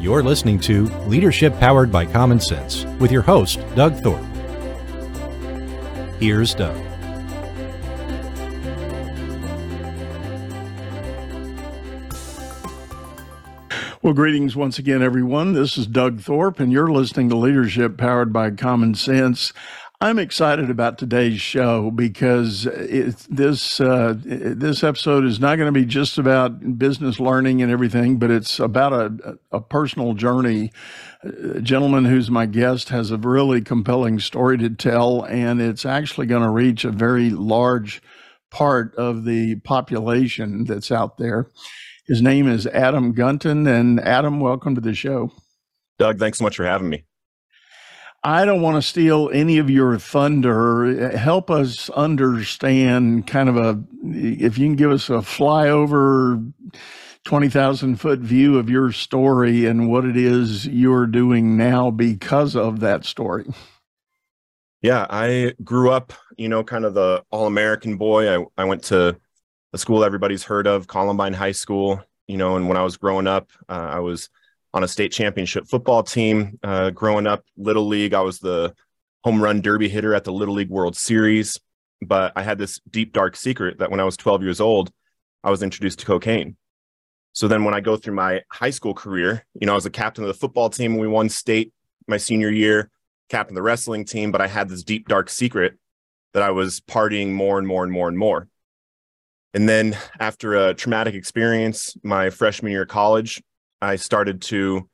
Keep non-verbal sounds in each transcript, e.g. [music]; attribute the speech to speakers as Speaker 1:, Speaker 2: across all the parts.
Speaker 1: You're listening to Leadership Powered by Common Sense with your host, Doug Thorpe. Here's Doug.
Speaker 2: Well, greetings once again, everyone. This is Doug Thorpe, and you're listening to Leadership Powered by Common Sense. I'm excited about today's show because this uh, this episode is not going to be just about business learning and everything, but it's about a, a personal journey. A gentleman who's my guest has a really compelling story to tell, and it's actually going to reach a very large part of the population that's out there. His name is Adam Gunton, and Adam, welcome to the show.
Speaker 3: Doug, thanks so much for having me.
Speaker 2: I don't want to steal any of your thunder. Help us understand kind of a, if you can give us a flyover, 20,000 foot view of your story and what it is you're doing now because of that story.
Speaker 3: Yeah, I grew up, you know, kind of the all American boy. I, I went to a school everybody's heard of, Columbine High School, you know, and when I was growing up, uh, I was on a state championship football team. Uh, growing up, Little League, I was the home run derby hitter at the Little League World Series. But I had this deep, dark secret that when I was 12 years old, I was introduced to cocaine. So then when I go through my high school career, you know, I was a captain of the football team. And we won state my senior year, captain of the wrestling team, but I had this deep, dark secret that I was partying more and more and more and more. And then after a traumatic experience, my freshman year of college, I started to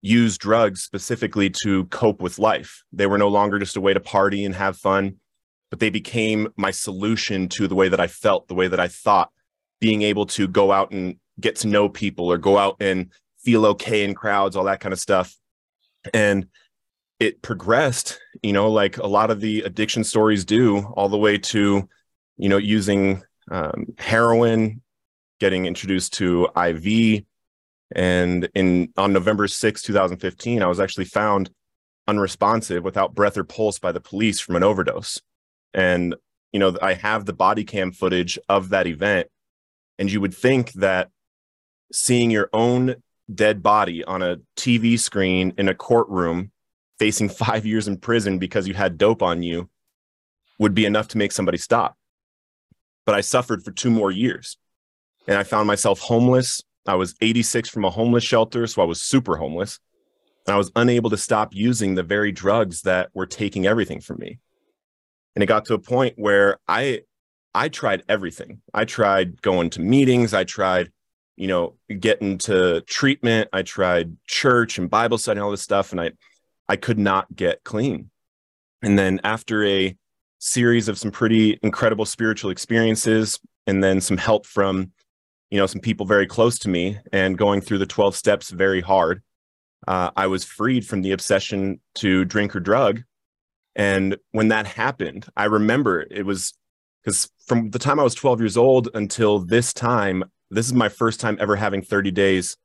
Speaker 3: use drugs specifically to cope with life. They were no longer just a way to party and have fun, but they became my solution to the way that I felt, the way that I thought, being able to go out and get to know people or go out and feel okay in crowds, all that kind of stuff. And it progressed, you know, like a lot of the addiction stories do, all the way to, you know, using um, heroin, getting introduced to IV, and in on November 6, 2015, I was actually found unresponsive without breath or pulse by the police from an overdose. And, you know, I have the body cam footage of that event. And you would think that seeing your own dead body on a TV screen in a courtroom facing [laughs] five years in prison because you had dope on you would be enough to make somebody stop. But I suffered for two more years and I found myself homeless I was 86 from a homeless shelter, so I was super homeless. And I was unable to stop using the very drugs that were taking everything from me. And it got to a point where I I tried everything. I tried going to meetings, I tried, you know, getting to treatment, I tried church and Bible study and all this stuff and I I could not get clean. And then after a series of some pretty incredible spiritual experiences and then some help from you know some people very close to me and going through the 12 steps very hard. Uh, i was freed from the obsession to drink or drug. And when that happened i remember it was because from the time i was 12 years old until this time this is my first time ever having 30 days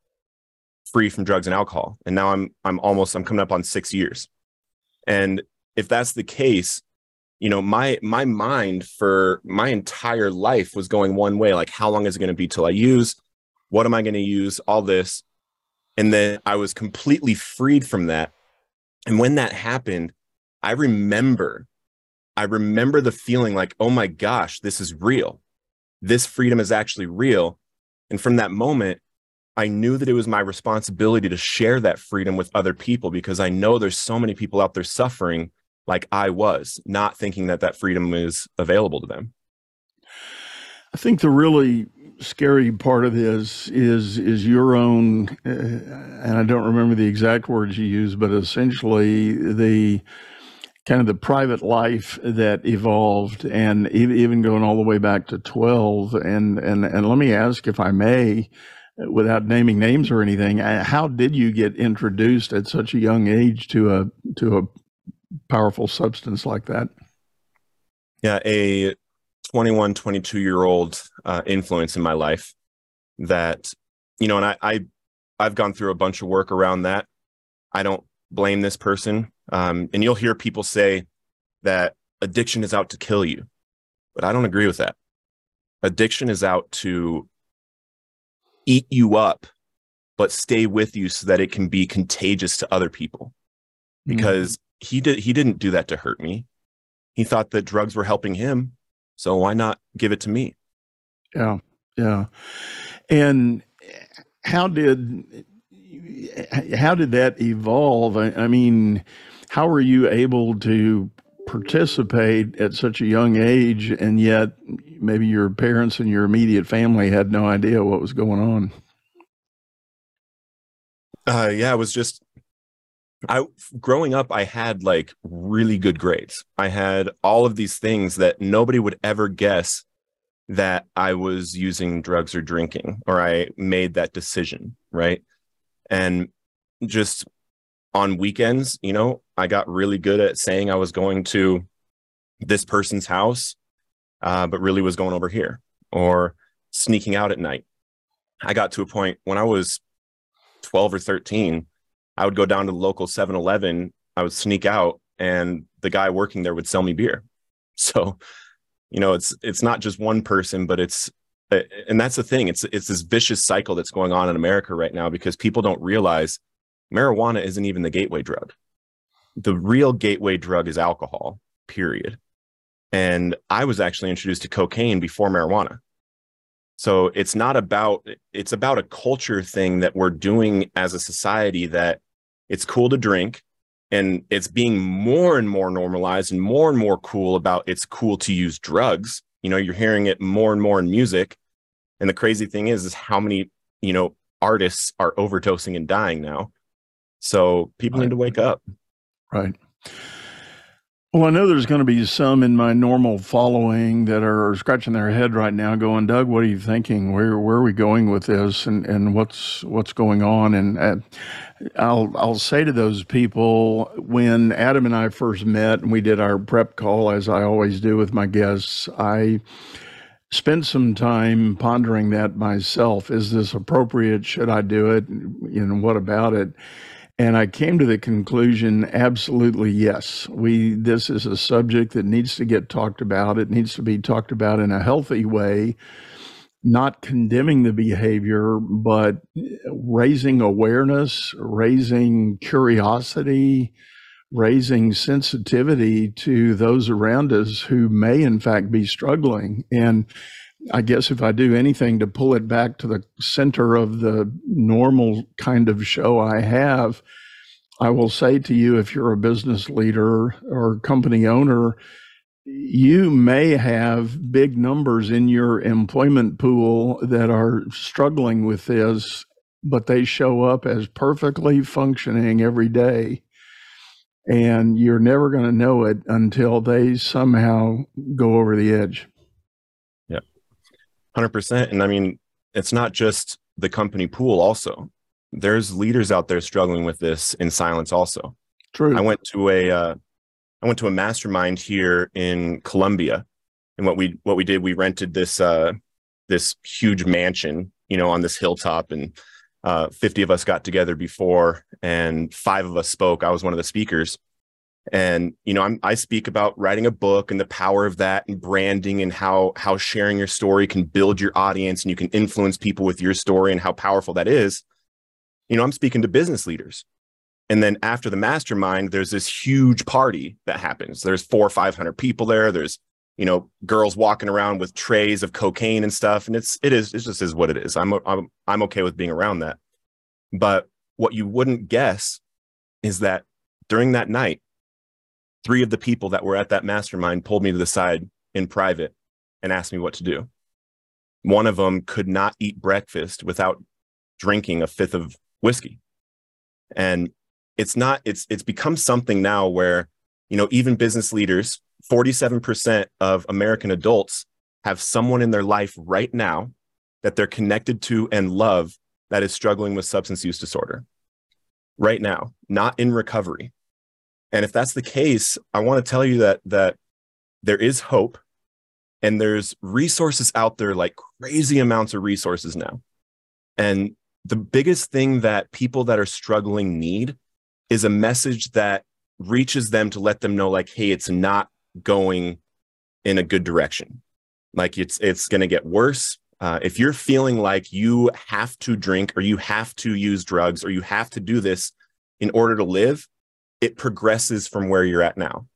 Speaker 3: free from drugs and alcohol. And now i'm i'm almost i'm coming up on six years. And if that's the case you know my my mind for my entire life was going one way like how long is it going to be till i use? What am i going to use? All this. And then i was completely freed from that. And when that happened i remember i remember the feeling like oh my gosh this is real. This freedom is actually real. And from that moment i knew that it was my responsibility to share that freedom with other people because i know there's so many people out there suffering like I was, not thinking that that freedom is available to them.
Speaker 2: I think the really scary part of this is is your own, uh, and I don't remember the exact words you used, but essentially the kind of the private life that evolved, and even going all the way back to twelve. And and and let me ask, if I may, without naming names or anything, uh, how did you get introduced at such a young age to a to a powerful substance like that?
Speaker 3: Yeah, a 21, 22 year old uh, influence in my life that, you know, and I, I, I've gone through a bunch of work around that. I don't blame this person. Um, and you'll hear people say that addiction is out to kill you, but I don't agree with that. Addiction is out to eat you up but stay with you so that it can be contagious to other people.
Speaker 2: Mm-hmm.
Speaker 3: Because mm-hmm. He did he didn't do that to hurt me. He thought that drugs were helping him. So why not give it to me?
Speaker 2: Yeah. Yeah. And how did how did that evolve? I, I mean, how were you able to participate at such a young age and yet maybe your parents and your immediate family had no idea what was going on
Speaker 3: uh, yeah it was just i growing up i had like really good grades i had all of these things that nobody would ever guess that i was using drugs or drinking or i made that decision right and just on weekends, you know, I got really good at saying I was going to this person's house, uh, but really was going over here or sneaking out at night. I got to a point when I was 12 or 13, I would go down to the local 7 Eleven, I would sneak out, and the guy working there would sell me beer. [laughs] So, you know, it's it's not just one person, but it's and that's the thing. It's it's this vicious cycle that's going on in America right now because people don't realize marijuana isn't even the gateway drug. The real gateway drug is alcohol, period. And I was actually introduced to cocaine before marijuana. So it's not about, it's about a culture thing that we're doing as a society that it's cool to drink and it's being more and more normalized and more and more cool about it's cool to use drugs. You know, you're hearing it more and more in music. And the crazy thing is, is how many, you know, artists are overdosing and dying now. So people right. need to wake up.
Speaker 2: Right. Well, I know there's going to be some in my normal following that are scratching their head right now, going, "Doug, what are you thinking? Where where are we going with this? And and what's what's going on?" And uh, I'll I'll say to those people when Adam and I first met and we did our prep call, as I always do with my guests, I spent some time pondering that myself. Is this appropriate? Should I do it? You know, what about it? And I came to the conclusion absolutely yes. We this is a subject that needs to get talked about. It needs to be talked about in a healthy way, not condemning the behavior, but raising awareness, raising curiosity, raising sensitivity to those around us who may in fact be struggling. And I guess if I do anything to pull it back to the center of the normal kind of show I have, I will say to you if you're a business leader or company owner, you may have big numbers in your employment pool that are struggling with this, but they show up as perfectly functioning every day. And you're never going to know it until they somehow go over the edge.
Speaker 3: 100%. And I mean, it's not just the company pool, also. There's leaders out there struggling with this in silence, also.
Speaker 2: True.
Speaker 3: I went to a, uh, I went to a mastermind here in Columbia, and what we what we did, we rented this uh, this huge mansion, you know, on this hilltop, and uh, 50 of us got together before, and five of us spoke. I was one of the speakers, and you know I'm, i speak about writing a book and the power of that and branding and how how sharing your story can build your audience and you can influence people with your story and how powerful that is. You know i'm speaking to business leaders. And then after the mastermind there's this huge party that happens. There's four or five hundred people there. There's you know girls walking around with trays of cocaine and stuff. And it's it is it just is what it is. I'm i'm, I'm okay with being around that. But what you wouldn't guess is that during that night three of the people that were at that mastermind pulled me to the side in private and asked me what to do. One of them could not eat breakfast without drinking a fifth of whiskey. And it's not, it's, it's become something now where, you know, even business leaders, 47% of American adults have someone in their life right now that they're connected to and love that is struggling with substance use disorder right now, not in recovery. And if that's the case, I want to tell you that that there is hope and there's resources out there like crazy amounts of resources now. And the biggest thing that people that are struggling need is a message that reaches them to let them know like hey, it's not going in a good direction. Like it's it's going to get worse Uh, if you're feeling like you have to drink or you have to use drugs or you have to do this in order to live, it progresses from where you're at now.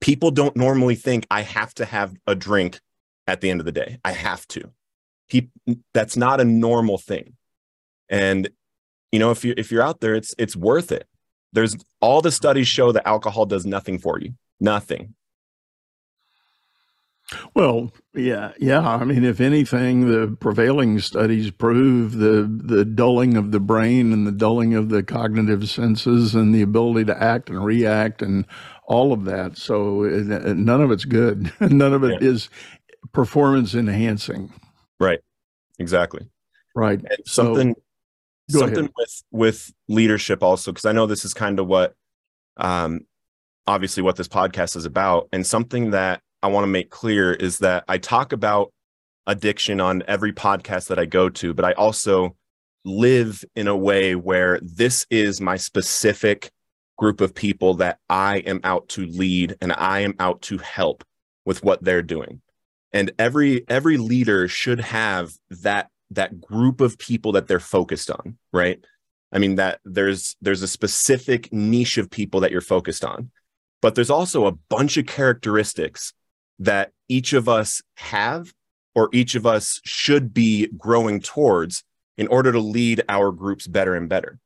Speaker 3: People don't normally think I have to have a drink at the end of the day. I have to. He, that's not a normal thing. And you know, if you if you're out there, it's it's worth it. There's all the studies show that alcohol does nothing for you. Nothing.
Speaker 2: Well, yeah, yeah. I mean, if anything, the prevailing studies prove the the dulling of the brain and the dulling of the cognitive senses and the ability to act and react and all of that. So none of it's good. [laughs] none of it yeah. is performance enhancing.
Speaker 3: Right. Exactly.
Speaker 2: Right.
Speaker 3: And something so, something ahead. with with leadership also because I know this is kind of what um obviously what this podcast is about and something that I want to make clear is that I talk about addiction on every podcast that I go to, but I also live in a way where this is my specific group of people that I am out to lead and I am out to help with what they're doing. And every every leader should have that that group of people that they're focused on, right? I mean that there's there's a specific niche of people that you're focused on. But there's also a bunch of characteristics that each of us have or each of us should be growing towards in order to lead our groups better and better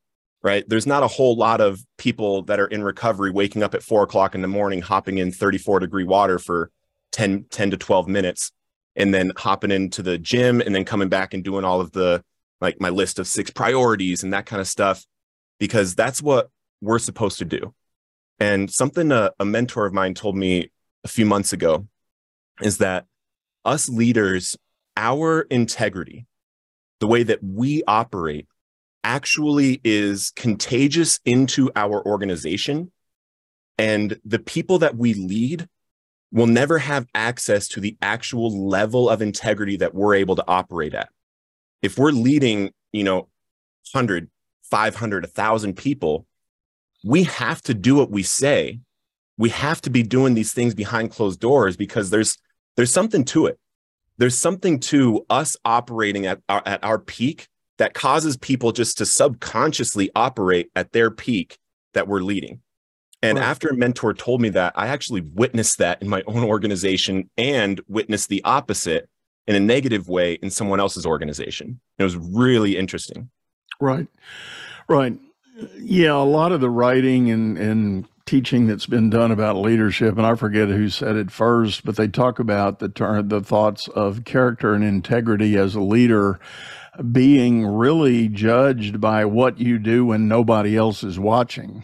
Speaker 3: right? There's not a whole lot of people that are in recovery waking up at four o'clock in the morning hopping in 34 degree water for 10 10 to 12 minutes and then hopping into the gym and then coming back and doing all of the like my list of six priorities and that kind of stuff because that's what we're supposed to do. And something a, a mentor of mine told me a few months ago is that us leaders, our integrity, the way that we operate actually is contagious into our organization. And the people that we lead will never have access to the actual level of integrity that we're able to operate at. If we're leading, you know, 100, 500, 1,000 people, we have to do what we say. We have to be doing these things behind closed doors because there's there's something to it. There's something to us operating at our, at our peak that causes people just to subconsciously operate at their peak that we're leading. And right. after a mentor told me that, I actually witnessed that in my own organization and witnessed the opposite in a negative way in someone else's organization. It was really interesting.
Speaker 2: Right. Right. Yeah, a lot of the writing and, and teaching that's been done about leadership, and I forget who said it first, but they talk about the term, the thoughts of character and integrity as a leader being really judged by what you do when nobody else is watching.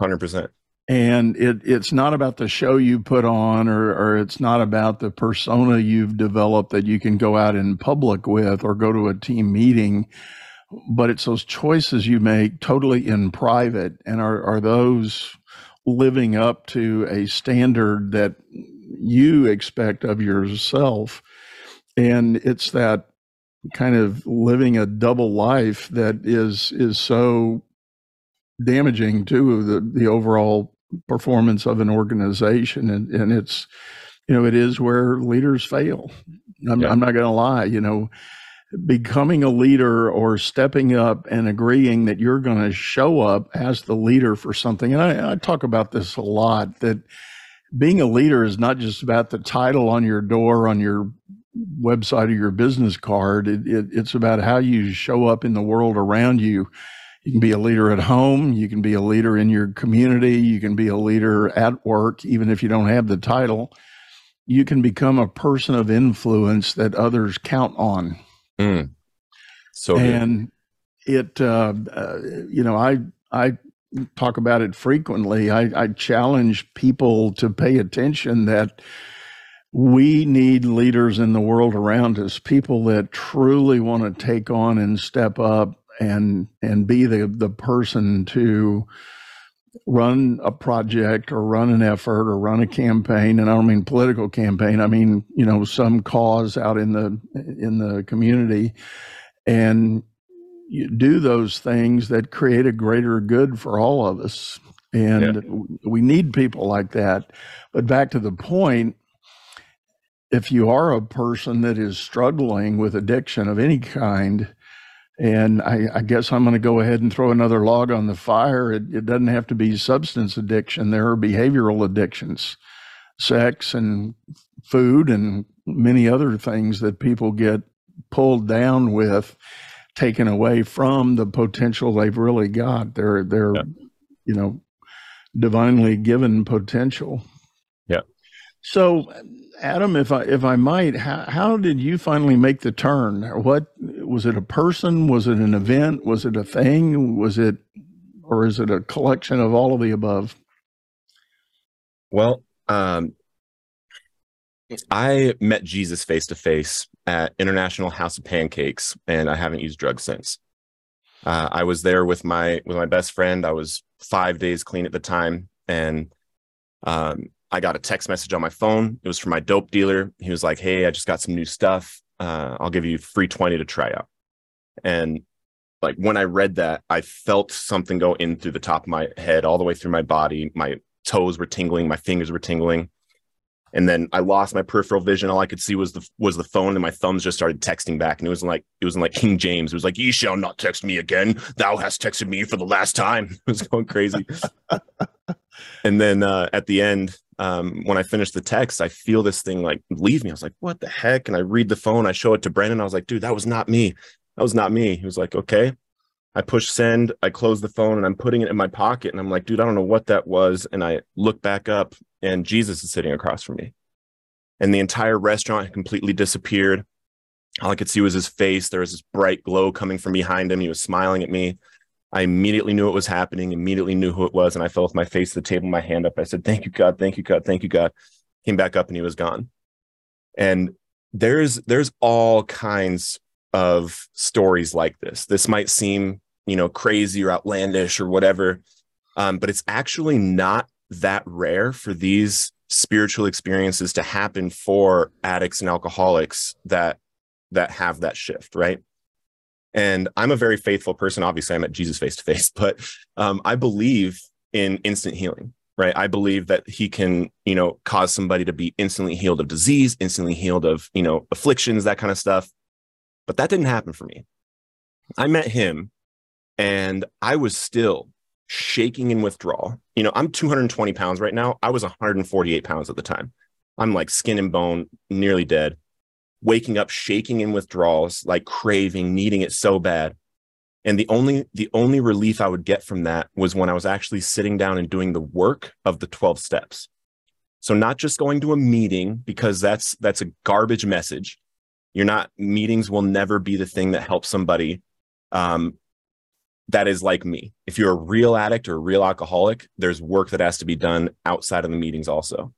Speaker 3: Hundred percent.
Speaker 2: And it, it's not about the show you put on, or, or it's not about the persona you've developed that you can go out in public with or go to a team meeting but it's those choices you make totally in private and are, are those living up to a standard that you expect of yourself and it's that kind of living a double life that is is so damaging to the the overall performance of an organization and and it's you know it is where leaders fail i'm, yeah. I'm not going to lie you know becoming a leader or stepping up and agreeing that you're going to show up as the leader for something. And I, I, talk about this a lot that being a leader is not just about the title on your door, on your website or your business card. It, it, it's about how you show up in the world around you. You can be a leader at home. You can be a leader in your community. You can be a leader at work, even if you don't have the title. You can become a person of influence that others count on
Speaker 3: Mm. So
Speaker 2: and it, uh, uh, you know, I I talk about it frequently. I, I challenge people to pay attention that we need leaders in the world around us, people that truly want to take on and step up and and be the the person to run a project or run an effort or run a campaign and I don't mean political campaign I mean you know some cause out in the in the community and you do those things that create a greater good for all of us and yeah. we need people like that but back to the point if you are a person that is struggling with addiction of any kind, and I, I guess I'm going to go ahead and throw another log on the fire. It, it doesn't have to be substance addiction. There are behavioral addictions, sex and food, and many other things that people get pulled down with, taken away from the potential they've really got. They're they're yeah. you know divinely given potential.
Speaker 3: Yeah.
Speaker 2: So Adam, if I if I might, how, how did you finally make the turn? What was it? A person? Was it an event? Was it a thing? Was it, or is it a collection of all of the above?
Speaker 3: Well, um, I met Jesus face to face at International House of Pancakes, and I haven't used drugs since. Uh, I was there with my with my best friend. I was five days clean at the time, and um, I got a text message on my phone. It was from my dope dealer. He was like, Hey, I just got some new stuff. Uh, I'll give you free 20 to try out. And like when I read that, I felt something go in through the top of my head, all the way through my body. My toes were tingling, my fingers were tingling. And then I lost my peripheral vision. All I could see was the was the phone, and my thumbs just started texting back. And it was like it was like King James. It was like, "Ye shall not text me again. Thou hast texted me for the last time." [laughs] It was going crazy. [laughs] and then uh, at the end, um, when I finished the text, I feel this thing like leave me. I was like, what the heck? And I read the phone. I show it to Brandon. I was like, dude, that was not me. That was not me. He was like, okay. I push send. I close the phone and I'm putting it in my pocket. And I'm like, dude, I don't know what that was. And I look back up and Jesus is sitting across from me. And the entire restaurant had completely disappeared. All I could see was his face. There was this bright glow coming from behind him. He was smiling at me. I immediately knew what was happening, immediately knew who it was, and I fell with my face to the table, my hand up. I said, Thank you, God, thank you, God, thank you, God. Came back up and he was gone. And there's there's all kinds of stories like this. This might seem, you know, crazy or outlandish or whatever. Um, but it's actually not that rare for these spiritual experiences to happen for addicts and alcoholics that that have that shift, right? And I'm a very faithful person. Obviously, I met Jesus face to face, [laughs] but um, I believe in instant healing, right? I believe that he can, you know, cause somebody to be instantly healed of disease, instantly healed of, you know, afflictions, that kind of stuff. But that didn't happen for me. I met him and I was still shaking in withdrawal. You know, I'm 220 pounds right now. I was 148 pounds at the time. I'm like skin and bone, nearly dead waking up shaking in withdrawals, like craving, needing it so bad. And the only the only relief I would get from that was when I was actually sitting down and doing the work of the 12 steps. So not just going to a meeting because that's that's a garbage message. You're not meetings will never be the thing that helps somebody um, that is like me. If you're a real addict or a real alcoholic, there's work that has to be done outside of the meetings also.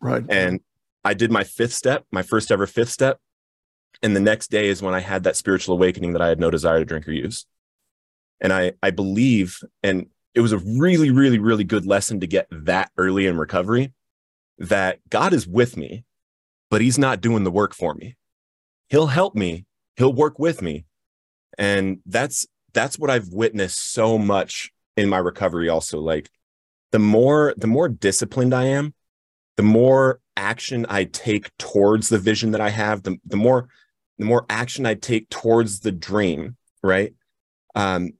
Speaker 2: Right.
Speaker 3: And I did my fifth step, my first ever fifth step. And the next day is when I had that spiritual awakening that I had no desire to drink or use. And I, I believe, and it was a really, really, really good lesson to get that early in recovery that God is with me, but he's not doing the work for me. He'll help me. He'll work with me. And that's, that's what I've witnessed so much in my recovery also. Like the more, the more disciplined I am, the more action I take towards the vision that I have, the, the more the more action I take towards the dream, right? Um,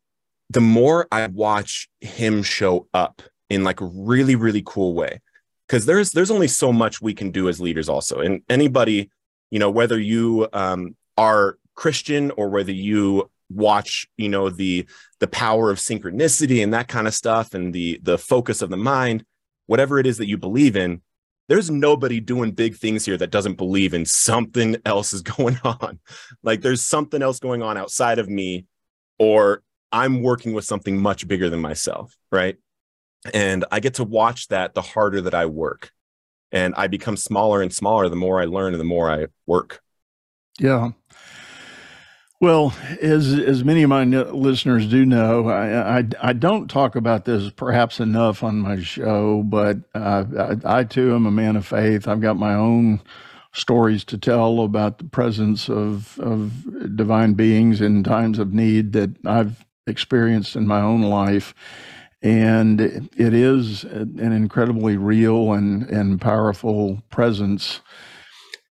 Speaker 3: the more I watch him show up in like a really, really cool way. Cause there's there's only so much we can do as leaders also. And anybody, you know, whether you um, are Christian or whether you watch, you know, the the power of synchronicity and that kind of stuff and the the focus of the mind, whatever it is that you believe in, there's nobody doing big things here that doesn't believe in something else is [laughs] going on. Like there's something else going on outside of me, or I'm working with something much bigger than myself. Right. And I get to watch that the harder that I work. And I become smaller and smaller the more I learn and the more I work.
Speaker 2: Yeah. Well, as as many of my listeners do know, I, I, I don't talk about this perhaps enough on my show, but uh, I, I too am a man of faith. I've got my own stories to tell about the presence of of divine beings in times of need that I've experienced in my own life, and it is an incredibly real and and powerful presence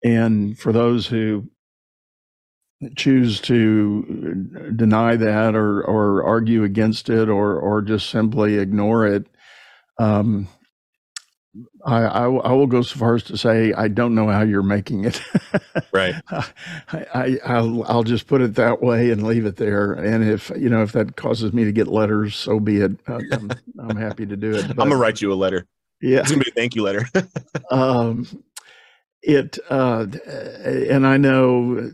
Speaker 2: And for those who choose to deny that or, or argue against it or, or just simply ignore it, um, I, I, I, will go so far as to say I don't know how you're making it. [laughs]
Speaker 3: right.
Speaker 2: I, I will I'll just put it that way and leave it there. And if you know if that causes me to get letters, so be it. Uh, I'm, I'm happy to do it. [laughs]
Speaker 3: But, I'm gonna write you a letter.
Speaker 2: Yeah,
Speaker 3: it's gonna be a thank you letter. [laughs]
Speaker 2: um, it uh, and I know.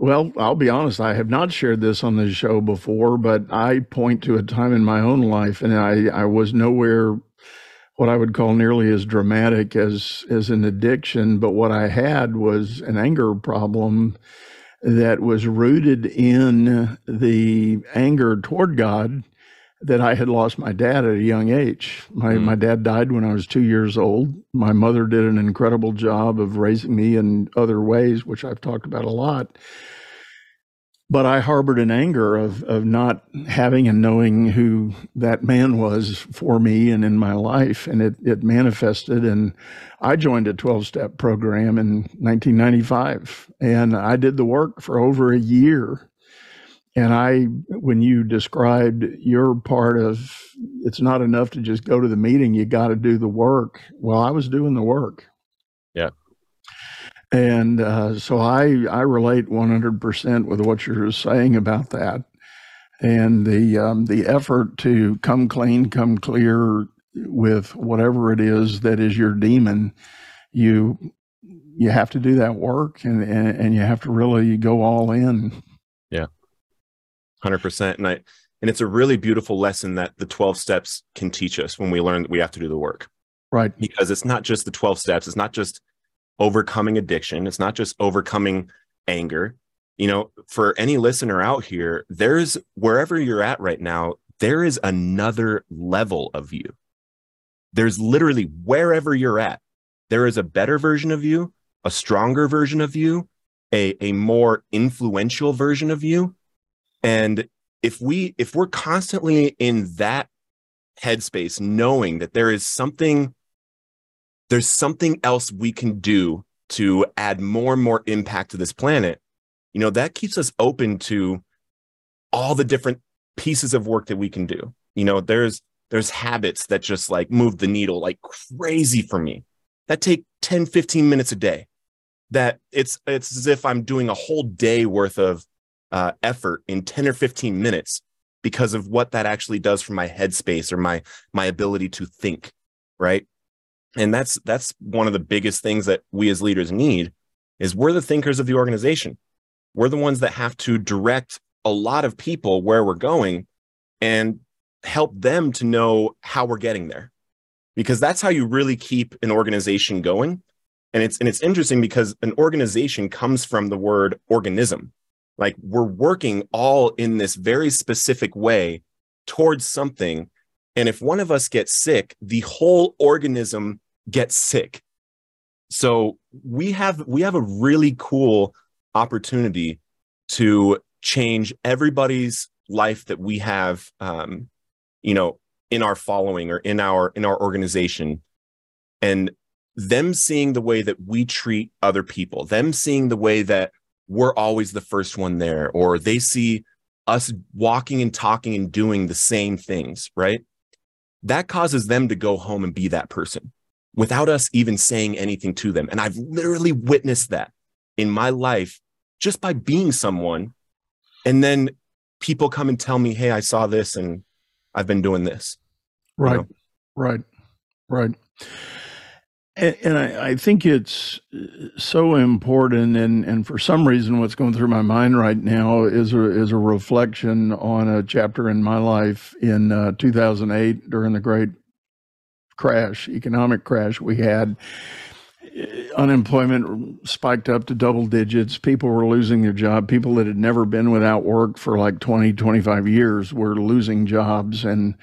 Speaker 2: Well, I'll be honest. I have not shared this on the show before, but I point to a time in my own life, and I I was nowhere what I would call nearly as dramatic as as an addiction, but what I had was an anger problem that was rooted in the anger toward God that I had lost my dad at a young age. My mm. my dad died when I was 2 years old. My mother did an incredible job of raising me in other ways, which I've talked about a lot but I harbored an anger of of not having and knowing who that man was for me and in my life, and it it manifested. And I joined a twelve step program in 1995, and I did the work for over a year. And I, when you described your part of, it's not enough to just go to the meeting; you got to do the work. Well, I was doing the work.
Speaker 3: Yeah.
Speaker 2: And uh, so I, I relate 100% with what you're saying about that. And the, um, the effort to come clean, come clear with whatever it is that is your demon, you, you have to do that work and, and, and you have to really go all in.
Speaker 3: Yeah. 100%. And I, and it's a really beautiful lesson that the 12 steps can teach us when we learn that we have to do the work.
Speaker 2: Right.
Speaker 3: Because it's not just the 12 steps. It's not just overcoming addiction. It's not just overcoming anger. You know, for any listener out here, there's wherever you're at right now, there is another level of you. There's literally wherever you're at, there is a better version of you, a stronger version of you, a, a more influential version of you. And if we if we're constantly in that headspace, knowing that there is something there's something else we can do to add more and more impact to this planet, you know, that keeps us open to all the different pieces of work that we can do. You know, there's there's habits that just like move the needle like crazy for me that take 10 15 minutes a day that it's it's as if i'm doing a whole day worth of uh, effort in 10 or 15 minutes because of what that actually does for my headspace or my my ability to think right? And that's that's one of the biggest things that we as leaders need is we're the thinkers of the organization. We're the ones that have to direct a lot of people where we're going and help them to know how we're getting there. Because that's how you really keep an organization going. And it's and it's interesting because an organization comes from the word organism like we're working all in this very specific way towards something and if one of us gets sick, the whole organism gets sick. So we have we have a really cool opportunity to change everybody's life that we have um, you know in our following or in our in our organization and them seeing the way that we treat other people them seeing the way that we're always the first one there or they see us walking and talking and doing the same things right that causes them to go home and be that person without us even saying anything to them. And I've literally witnessed that in my life just by being someone. And then people come and tell me, Hey, I saw this and I've been doing this.
Speaker 2: Right. You know? Right. Right. And, and I, I, think it's so important, and, and for some reason, what's going through my mind right now is a is a reflection on a chapter in my life in uh, 2008 during the Great Crash, economic crash we had. Unemployment spiked up to double digits. People were losing their job. People that had never been without work for like 20, 25 years were losing jobs, and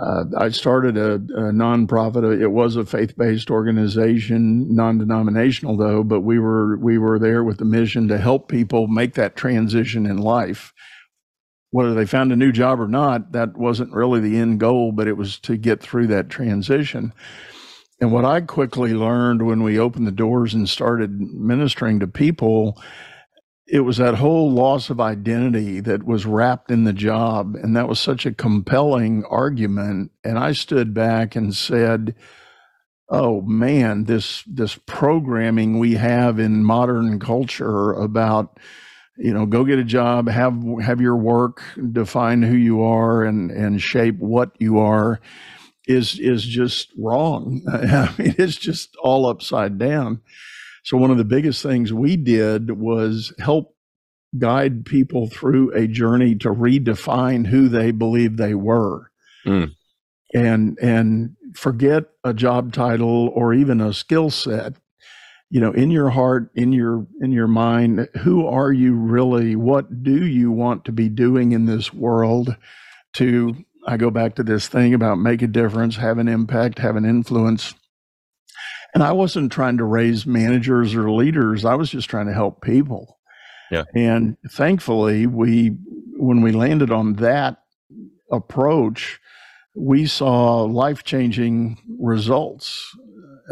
Speaker 2: uh, I started a, a, nonprofit. It was a faith-based organization, non-denominational though, but we were we were there with the mission to help people make that transition in life. Whether they found a new job or not, that wasn't really the end goal, but it was to get through that transition. And what I quickly learned when we opened the doors and started ministering to people, it was that whole loss of identity that was wrapped in the job. And that was such a compelling argument. And I stood back and said, oh man, this this programming we have in modern culture about you know go get a job have have your work define who you are and and shape what you are is is just wrong [laughs] i mean it's just all upside down so one of the biggest things we did was help guide people through a journey to redefine who they believed they were. Mm. and and forget a job title or even a skill set. You know in your heart in your in your mind who are you really? What do you want to be doing in this world to i go back to this thing about make a difference have an impact have an influence and i wasn't trying to raise managers or leaders i was just trying to help people
Speaker 3: yeah
Speaker 2: and thankfully we when we landed on that approach we saw life changing results.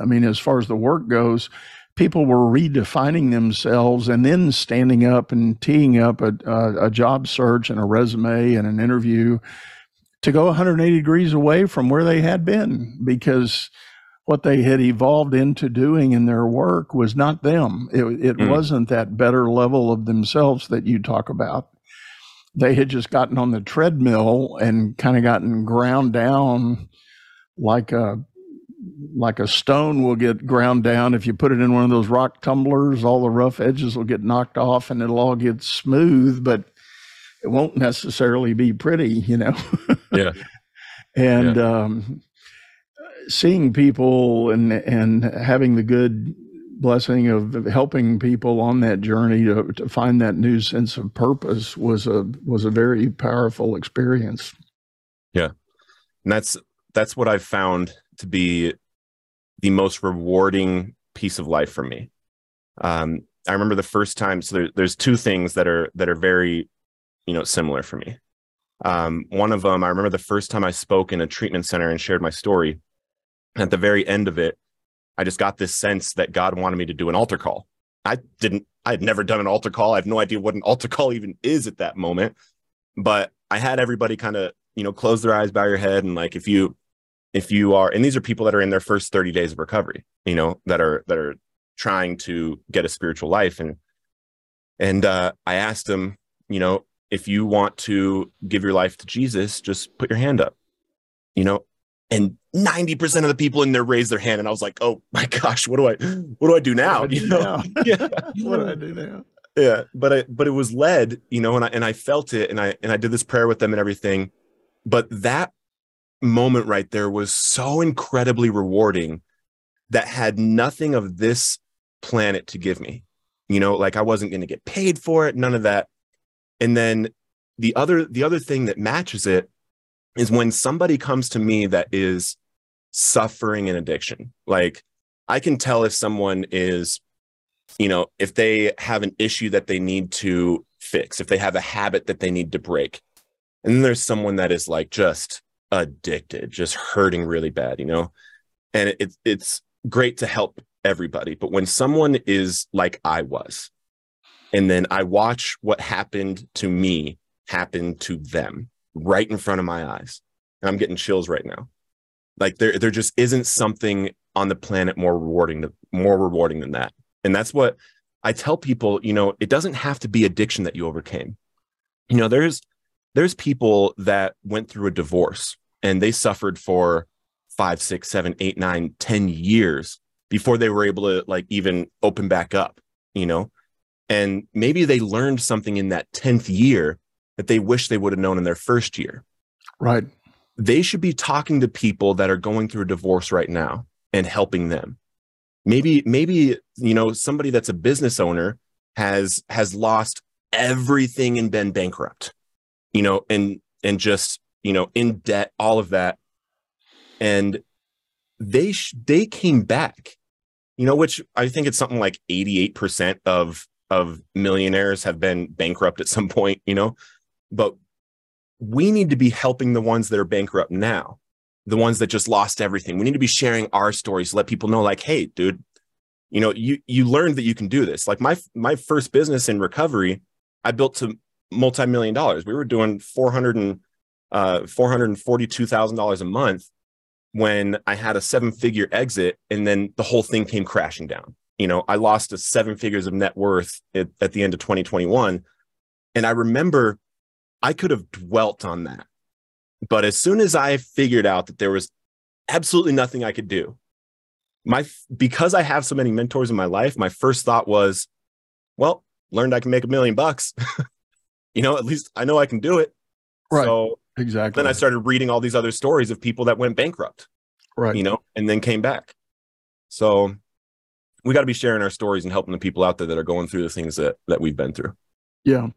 Speaker 2: I mean, as far as the work goes, people were redefining themselves and then standing up and teeing up a, a, a, job search and a resume and an interview to go 180 degrees away from where they had been because what they had evolved into doing in their work was not them. It, it mm. wasn't that better level of themselves that you talk about they had just gotten on the treadmill and kind of gotten ground down like a like a stone will get ground down if you put it in one of those rock tumblers all the rough edges will get knocked off and it'll all get smooth but it won't necessarily be pretty you know
Speaker 3: yeah [laughs]
Speaker 2: and yeah. um seeing people and and having the good blessing of helping people on that journey to, to find that new sense of purpose was a was a very powerful experience.
Speaker 3: Yeah, and that's that's what I've found to be the most rewarding piece of life for me. Um, I remember the first time. So there, there's two things that are that are very, you know, similar for me. Um, one of them, I remember the first time I spoke in a treatment center and shared my story. At the very end of it, I just got this sense that God wanted me to do an altar call. I didn't, I had never done an altar call. I have no idea what an altar call even is at that moment. But I had everybody kind of, you know, close their eyes, bow your head. And like, if you, if you are, and these are people that are in their first 30 days of recovery, you know, that are, that are trying to get a spiritual life. And, and uh, I asked them, you know, if you want to give your life to Jesus, just put your hand up, you know, and 90% of the people in there raised their hand and i was like oh my gosh what do i what do i do now?
Speaker 2: Do I do you know? now? [laughs] yeah. [laughs] What do i do now?
Speaker 3: Yeah but i but it was led you know and i and i felt it and i and i did this prayer with them and everything but that moment right there was so incredibly rewarding that had nothing of this planet to give me. You know like i wasn't going to get paid for it none of that. And then the other the other thing that matches it is when somebody comes to me that is suffering an addiction. Like I can tell if someone is, you know, if they have an issue that they need to fix, if they have a habit that they need to break. And then there's someone that is like just addicted, just hurting really bad, you know? And it, it's great to help everybody. But when someone is like I was, and then I watch what happened to me happen to them right in front of my eyes. And I'm getting chills right now. Like there, there just isn't something on the planet more rewarding, more rewarding than that. And that's what I tell people, you know, it doesn't have to be addiction that you overcame. You know, there's, there's people that went through a divorce and they suffered for five, six, seven, eight, nine, ten years before they were able to like even open back up, you know? And maybe they learned something in that 10th year that they wish they would have known in their first year.
Speaker 2: Right.
Speaker 3: They should be talking to people that are going through a divorce right now and helping them. Maybe, maybe, you know, somebody that's a business owner has has lost everything and been bankrupt, you know, and and just, you know, in debt, all of that. And they sh- they came back, you know, which I think it's something like 88% of of millionaires have been bankrupt at some point, you know but we need to be helping the ones that are bankrupt now the ones that just lost everything. We need to be sharing our stories to let people know, like, hey, dude, you know, you you learned that you can do this. Like my my first business in recovery, I built to multi-million dollars. We were doing 400 and uh $442,000 a month when I had a seven-figure exit and then the whole thing came crashing down. You know, I lost a seven figures of net worth at, at the end of 2021 and I remember I could have dwelt on that but as soon as I figured out that there was absolutely nothing I could do, my because I have so many mentors in my life, my first thought was, well, learned I can make a million bucks. [laughs] you know, at least I know I can do it.
Speaker 2: Right. So exactly.
Speaker 3: Then I started reading all these other stories of people that went bankrupt.
Speaker 2: Right.
Speaker 3: You know, and then came back. So we got to be sharing our stories and helping the people out there that are going through the things that that we've been through.
Speaker 2: Yeah.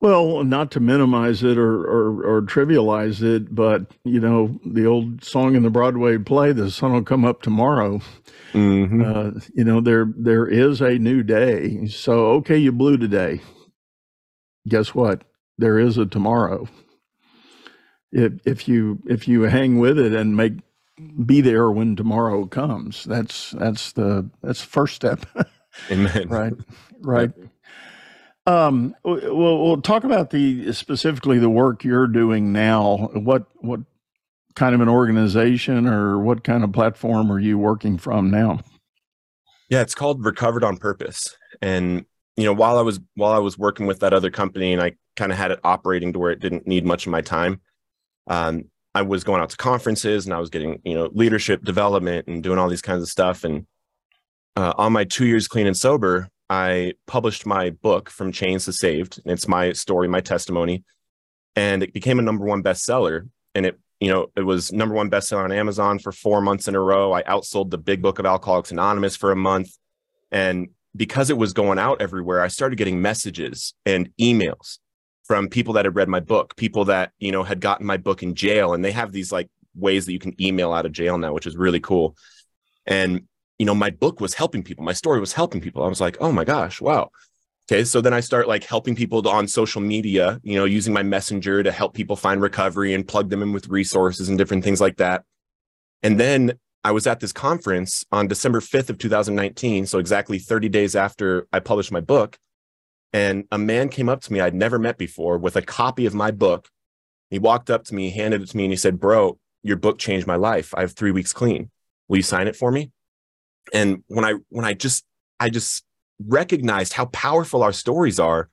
Speaker 2: Well, not to minimize it or, or, or, trivialize it, but you know the old song in the Broadway play, "The sun will come up tomorrow." Mm-hmm. Uh, you know there there is a new day. So okay, you blew today. Guess what? There is a tomorrow. If if you if you hang with it and make be there when tomorrow comes, that's that's the that's the first step. [laughs]
Speaker 3: Amen.
Speaker 2: right, right. Um, well, we'll talk about the specifically the work you're doing now. What what kind of an organization or what kind of platform are you working from now?
Speaker 3: Yeah, it's called Recovered on Purpose. And you know, while I was while I was working with that other company and I kind of had it operating to where it didn't need much of my time, um, I was going out to conferences and I was getting you know leadership development and doing all these kinds of stuff. And uh, on my two years clean and sober, I published my book from chains to saved. And it's my story, my testimony. And it became a number one bestseller. And it, you know, it was number one bestseller on Amazon for four months in a row. I outsold the big book of Alcoholics Anonymous for a month. And because it was going out everywhere, I started getting messages and emails from people that had read my book, people that, you know, had gotten my book in jail. And they have these like ways that you can email out of jail now, which is really cool. And you know, my book was helping people. My story was helping people. I was like, oh my gosh, wow. Okay. So then I start like helping people on social media, you know, using my messenger to help people find recovery and plug them in with resources and different things like that. And then I was at this conference on December 5th of 2019. So exactly 30 days after I published my book. And a man came up to me I'd never met before with a copy of my book. He walked up to me, handed it to me, and he said, Bro, your book changed my life. I have three weeks clean. Will you sign it for me? And when i when i just i just recognized how powerful our stories are.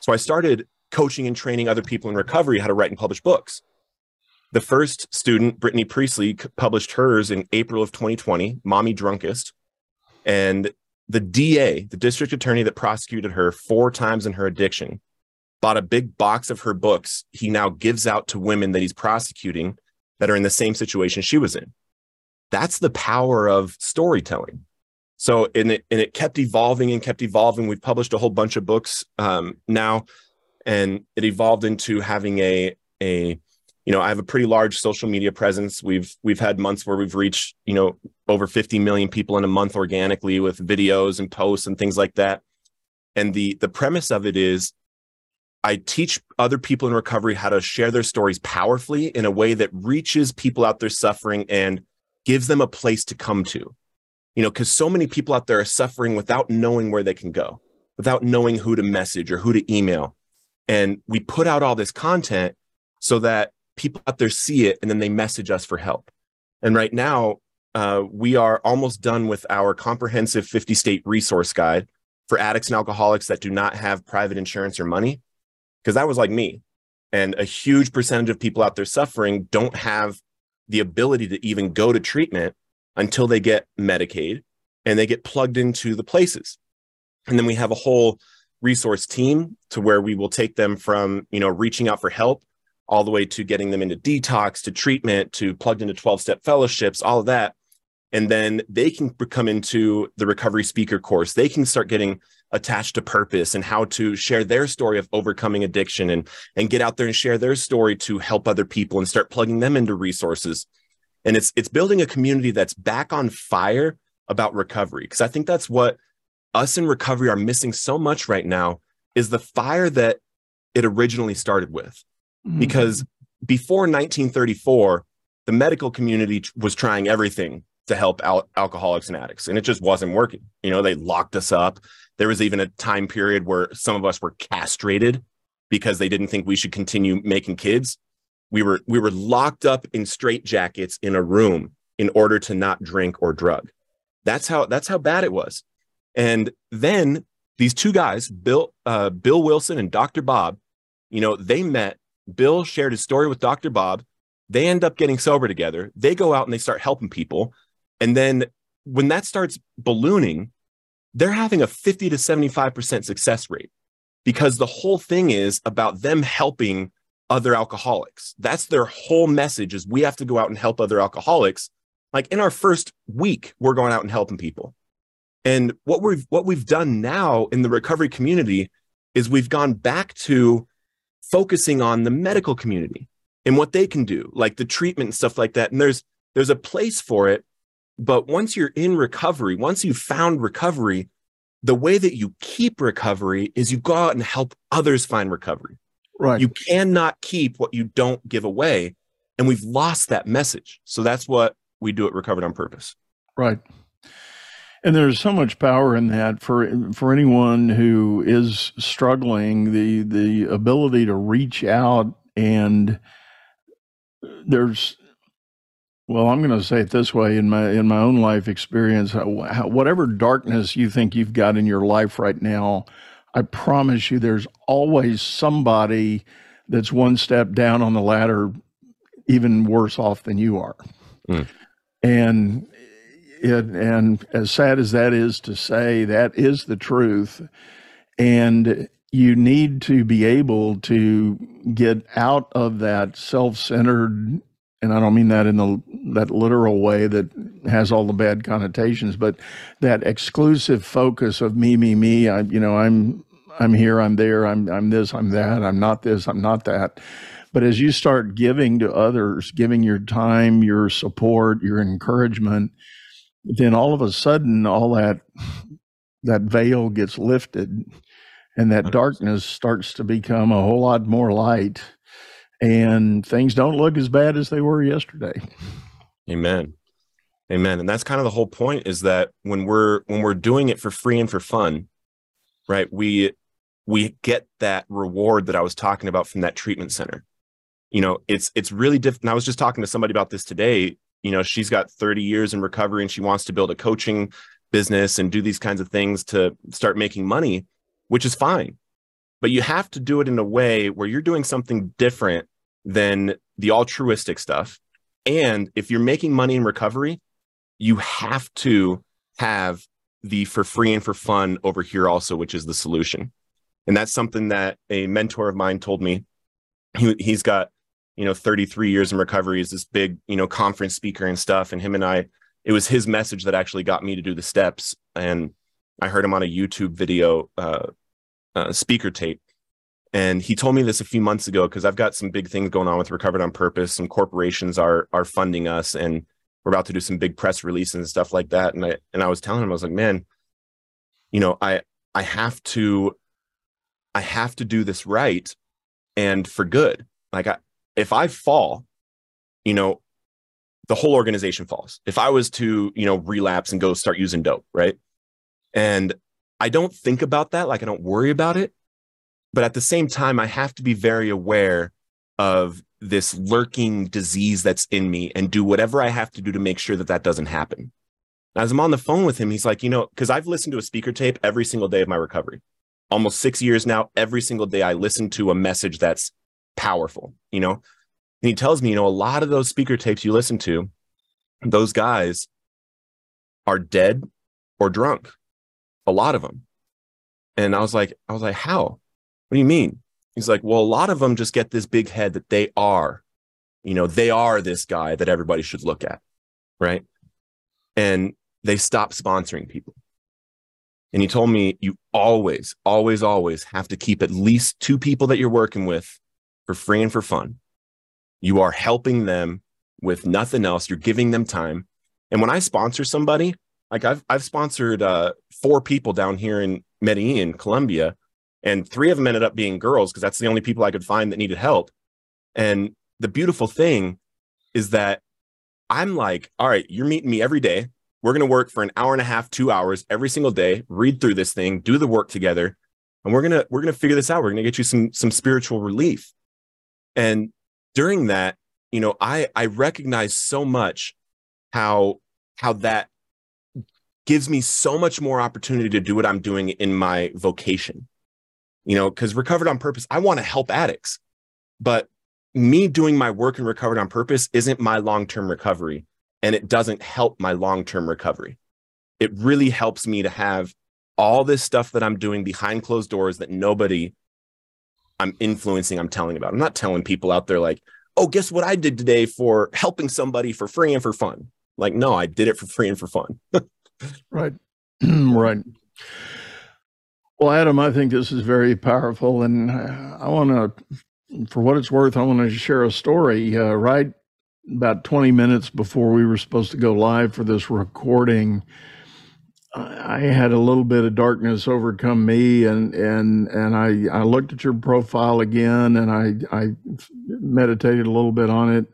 Speaker 3: So i started coaching and training other people in recovery how to write and publish books. The first student brittany priestley published hers in april of 2020 mommy drunkest. And the da the district attorney that prosecuted her four times in her addiction bought a big box of her books he now gives out to women that he's prosecuting that are in the same situation she was in that's the power of storytelling. So, and it, and it kept evolving and kept evolving. We've published a whole bunch of books um, now, and it evolved into having a, a, you know, I have a pretty large social media presence. We've, we've had months where we've reached, you know, over 50 million people in a month organically with videos and posts and things like that. And the, the premise of it is I teach other people in recovery how to share their stories powerfully in a way that reaches people out there suffering and gives them a place to come to. You know, because so many people out there are suffering without knowing where they can go, without knowing who to message or who to email. And we put out all this content so that people out there see it and then they message us for help. And right now, uh, we are almost done with our comprehensive 50 state resource guide for addicts and alcoholics that do not have private insurance or money. Because that was like me. And a huge percentage of people out there suffering don't have the ability to even go to treatment until they get Medicaid and they get plugged into the places. And then we have a whole resource team to where we will take them from, you know, reaching out for help all the way to getting them into detox to treatment to plugged into 12 step fellowships, all of that. And then they can come into the recovery speaker course. They can start getting attached to purpose and how to share their story of overcoming addiction and and get out there and share their story to help other people and start plugging them into resources and it's it's building a community that's back on fire about recovery because i think that's what us in recovery are missing so much right now is the fire that it originally started with mm-hmm. because before 1934 the medical community was trying everything to help al- alcoholics and addicts, and it just wasn't working. You know, they locked us up. There was even a time period where some of us were castrated because they didn't think we should continue making kids. We were we were locked up in straitjackets in a room in order to not drink or drug. That's how that's how bad it was. And then these two guys, Bill uh, Bill Wilson and Dr. Bob, you know, they met. Bill shared his story with Dr. Bob. They end up getting sober together. They go out and they start helping people. And then when that starts ballooning, they're having a 50 to 75% success rate because the whole thing is about them helping other alcoholics. That's their whole message is we have to go out and help other alcoholics. Like in our first week, we're going out and helping people. And what we've what we've done now in the recovery community is we've gone back to focusing on the medical community and what they can do, like the treatment and stuff like that. And there's there's a place for it, but once you're in recovery, once you've found recovery, the way that you keep recovery is you go out and help others find recovery.
Speaker 2: Right.
Speaker 3: You cannot keep what you don't give away. And we've lost that message. So that's what we do at Recovered on Purpose.
Speaker 2: Right. And there's so much power in that for for anyone who is struggling, the the ability to reach out and there's well, I'm going to say it this way in my in my own life experience, whatever darkness you think you've got in your life right now, I promise you there's always somebody that's one step down on the ladder even worse off than you are. Mm. And it, and as sad as that is to say, that is the truth. And you need to be able to get out of that self-centered and I don't mean that in the that literal way that has all the bad connotations, but that exclusive focus of me, me, me. I, you know, I'm I'm here, I'm there, I'm I'm this, I'm that, I'm not this, I'm not that. But as you start giving to others, giving your time, your support, your encouragement, then all of a sudden, all that that veil gets lifted, and that darkness starts to become a whole lot more light and things don't look as bad as they were yesterday.
Speaker 3: Amen. Amen. And that's kind of the whole point is that when we're when we're doing it for free and for fun, right? We we get that reward that I was talking about from that treatment center. You know, it's it's really different. I was just talking to somebody about this today. You know, she's got 30 years in recovery and she wants to build a coaching business and do these kinds of things to start making money, which is fine. But you have to do it in a way where you're doing something different than the altruistic stuff. And if you're making money in recovery, you have to have the for free and for fun over here also, which is the solution. And that's something that a mentor of mine told me. He, he's got, you know, 33 years in recovery. He's this big, you know, conference speaker and stuff. And him and I, it was his message that actually got me to do the steps. And I heard him on a YouTube video, uh, uh, speaker tape and he told me this a few months ago because I've got some big things going on with Recovered on Purpose. Some corporations are are funding us, and we're about to do some big press releases and stuff like that. And I and I was telling him, I was like, man, you know, I I have to I have to do this right and for good. Like I, if I fall, you know, the whole organization falls. If I was to, you know, relapse and go start using dope, right? And I don't think about that, like I don't worry about it but at the same time, I have to be very aware of this lurking disease that's in me and do whatever I have to do to make sure that that doesn't happen. As I'm on the phone with him, he's like, you know, because I've listened to a speaker tape every single day of my recovery. Almost six years now, every single day I listen to a message that's powerful, you know? And he tells me, you know, a lot of those speaker tapes you listen to, those guys are dead or drunk. A lot of them. And I was like, I was like, how? What do you mean? He's like, well, a lot of them just get this big head that they are, you know, they are this guy that everybody should look at. Right. And they stop sponsoring people. And he told me, you always, always, always have to keep at least two people that you're working with for free and for fun. You are helping them with nothing else. You're giving them time. And when I sponsor somebody, like I've, I've sponsored uh, four people down here in Medellin, Colombia, and three of them ended up being girls because that's the only people I could find that needed help. And the beautiful thing is that I'm like, all right, you're meeting me every day. We're going to work for an hour and a half, two hours every single day, read through this thing, do the work together. And we're going to, we're going to figure this out. We're going to get you some, some spiritual relief. And during that, you know, I, I recognize so much how, how that gives me so much more opportunity to do what I'm doing in my vocation. You know, because recovered on purpose, I want to help addicts, but me doing my work and recovered on purpose isn't my long term recovery and it doesn't help my long term recovery. It really helps me to have all this stuff that I'm doing behind closed doors that nobody I'm influencing, I'm telling about. I'm not telling people out there like, oh, guess what I did today for helping somebody for free and for fun. Like, no, I did it for free and for fun. [laughs]
Speaker 2: right. [clears throat] right. Well, Adam, I think this is very powerful. And I want to, for what it's worth, I want to share a story. Uh, right about 20 minutes before we were supposed to go live for this recording, I had a little bit of darkness overcome me, and and and I I looked at your profile again, and I I meditated a little bit on it,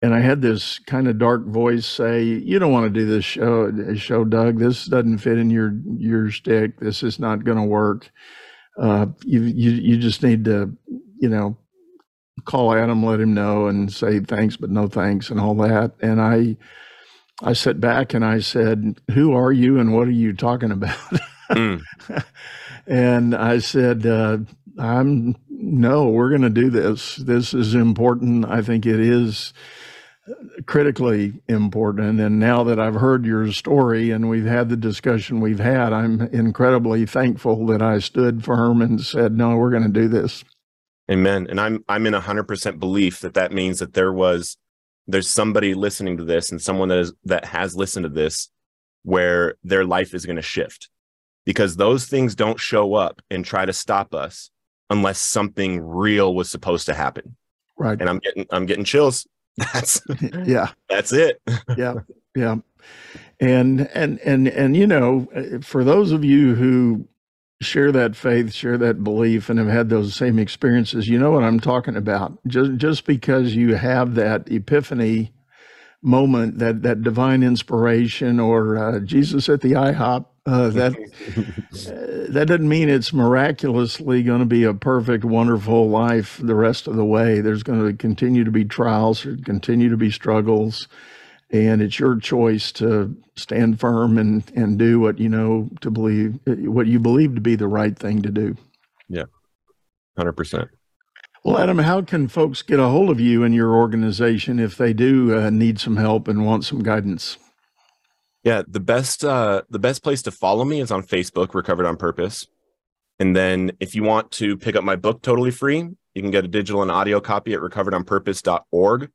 Speaker 2: and I had this kind of dark voice say, "You don't want to do this show, show Doug. This doesn't fit in your your stick. This is not going to work. Uh, you you you just need to, you know." call Adam, let him know, and say thanks, but no thanks, and all that. And I, I sat back and I said, "Who are you, and what are you talking about?" Mm. [laughs] and I said, uh, "I'm no, we're going to do this. This is important. I think it is." Critically important. And now that I've heard your story and we've had the discussion we've had, I'm incredibly thankful that I stood firm and said, no, we're going to do this.
Speaker 3: Amen. And I'm I'm in 100% belief that that means that there was there's somebody listening to this and someone that is that has listened to this where their life is going to shift because those things don't show up and try to stop us unless something real was supposed to happen.
Speaker 2: Right.
Speaker 3: And I'm getting I'm getting chills. That's [laughs]
Speaker 2: yeah.
Speaker 3: That's it. [laughs]
Speaker 2: yeah. Yeah. And and and and you know, uh, for those of you who share that faith, share that belief, and have had those same experiences, you know what I'm talking about. Just just because you have that epiphany moment, that that divine inspiration, or uh, Jesus at the IHOP, uh, that [laughs] uh, that doesn't mean it's miraculously going to be a perfect, wonderful life the rest of the way. There's going to continue to be trials, continue to be struggles and it's your choice to stand firm and and do what you know to believe what you believe to be the right thing to do.
Speaker 3: Yeah. 100%
Speaker 2: well adam how can folks get a hold of you and your organization if they do uh, need some help and want some guidance
Speaker 3: yeah the best uh the best place to follow me is on facebook recovered on purpose and then if you want to pick up my book totally free you can get a digital and audio copy at recoveredonpurpose.org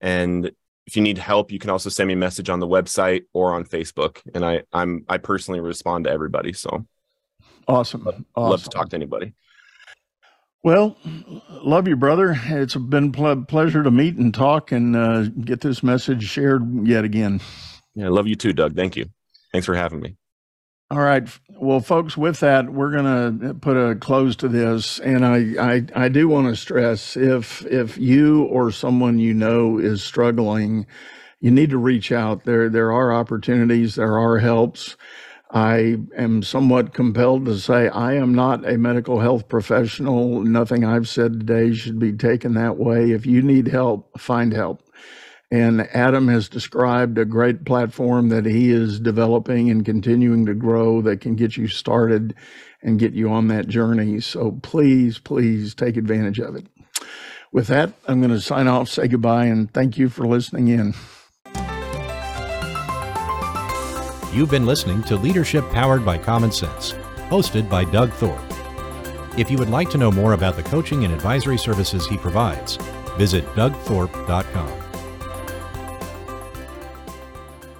Speaker 3: and if you need help, you can also send me a message on the website or on Facebook. And I, I'm I personally respond to everybody. So
Speaker 2: awesome.
Speaker 3: Love, awesome. love to talk to anybody.
Speaker 2: Well, love you, brother. It's been ple- pleasure to meet and talk and uh, get this message shared yet again.
Speaker 3: Yeah, I love you too, Doug. Thank you. Thanks for having me.
Speaker 2: All right. Well, folks, with that, we're going to put a close to this. And I, I, I do want to stress if, if you or someone you know is struggling, you need to reach out. There, there are opportunities, there are helps. I am somewhat compelled to say I am not a medical health professional. Nothing I've said today should be taken that way. If you need help, find help. And Adam has described a great platform that he is developing and continuing to grow that can get you started and get you on that journey. So please, please take advantage of it. With that, I'm going to sign off, say goodbye, and thank you for listening in.
Speaker 1: You've been listening to Leadership Powered by Common Sense, hosted by Doug Thorpe. If you would like to know more about the coaching and advisory services he provides, visit dougthorpe.com.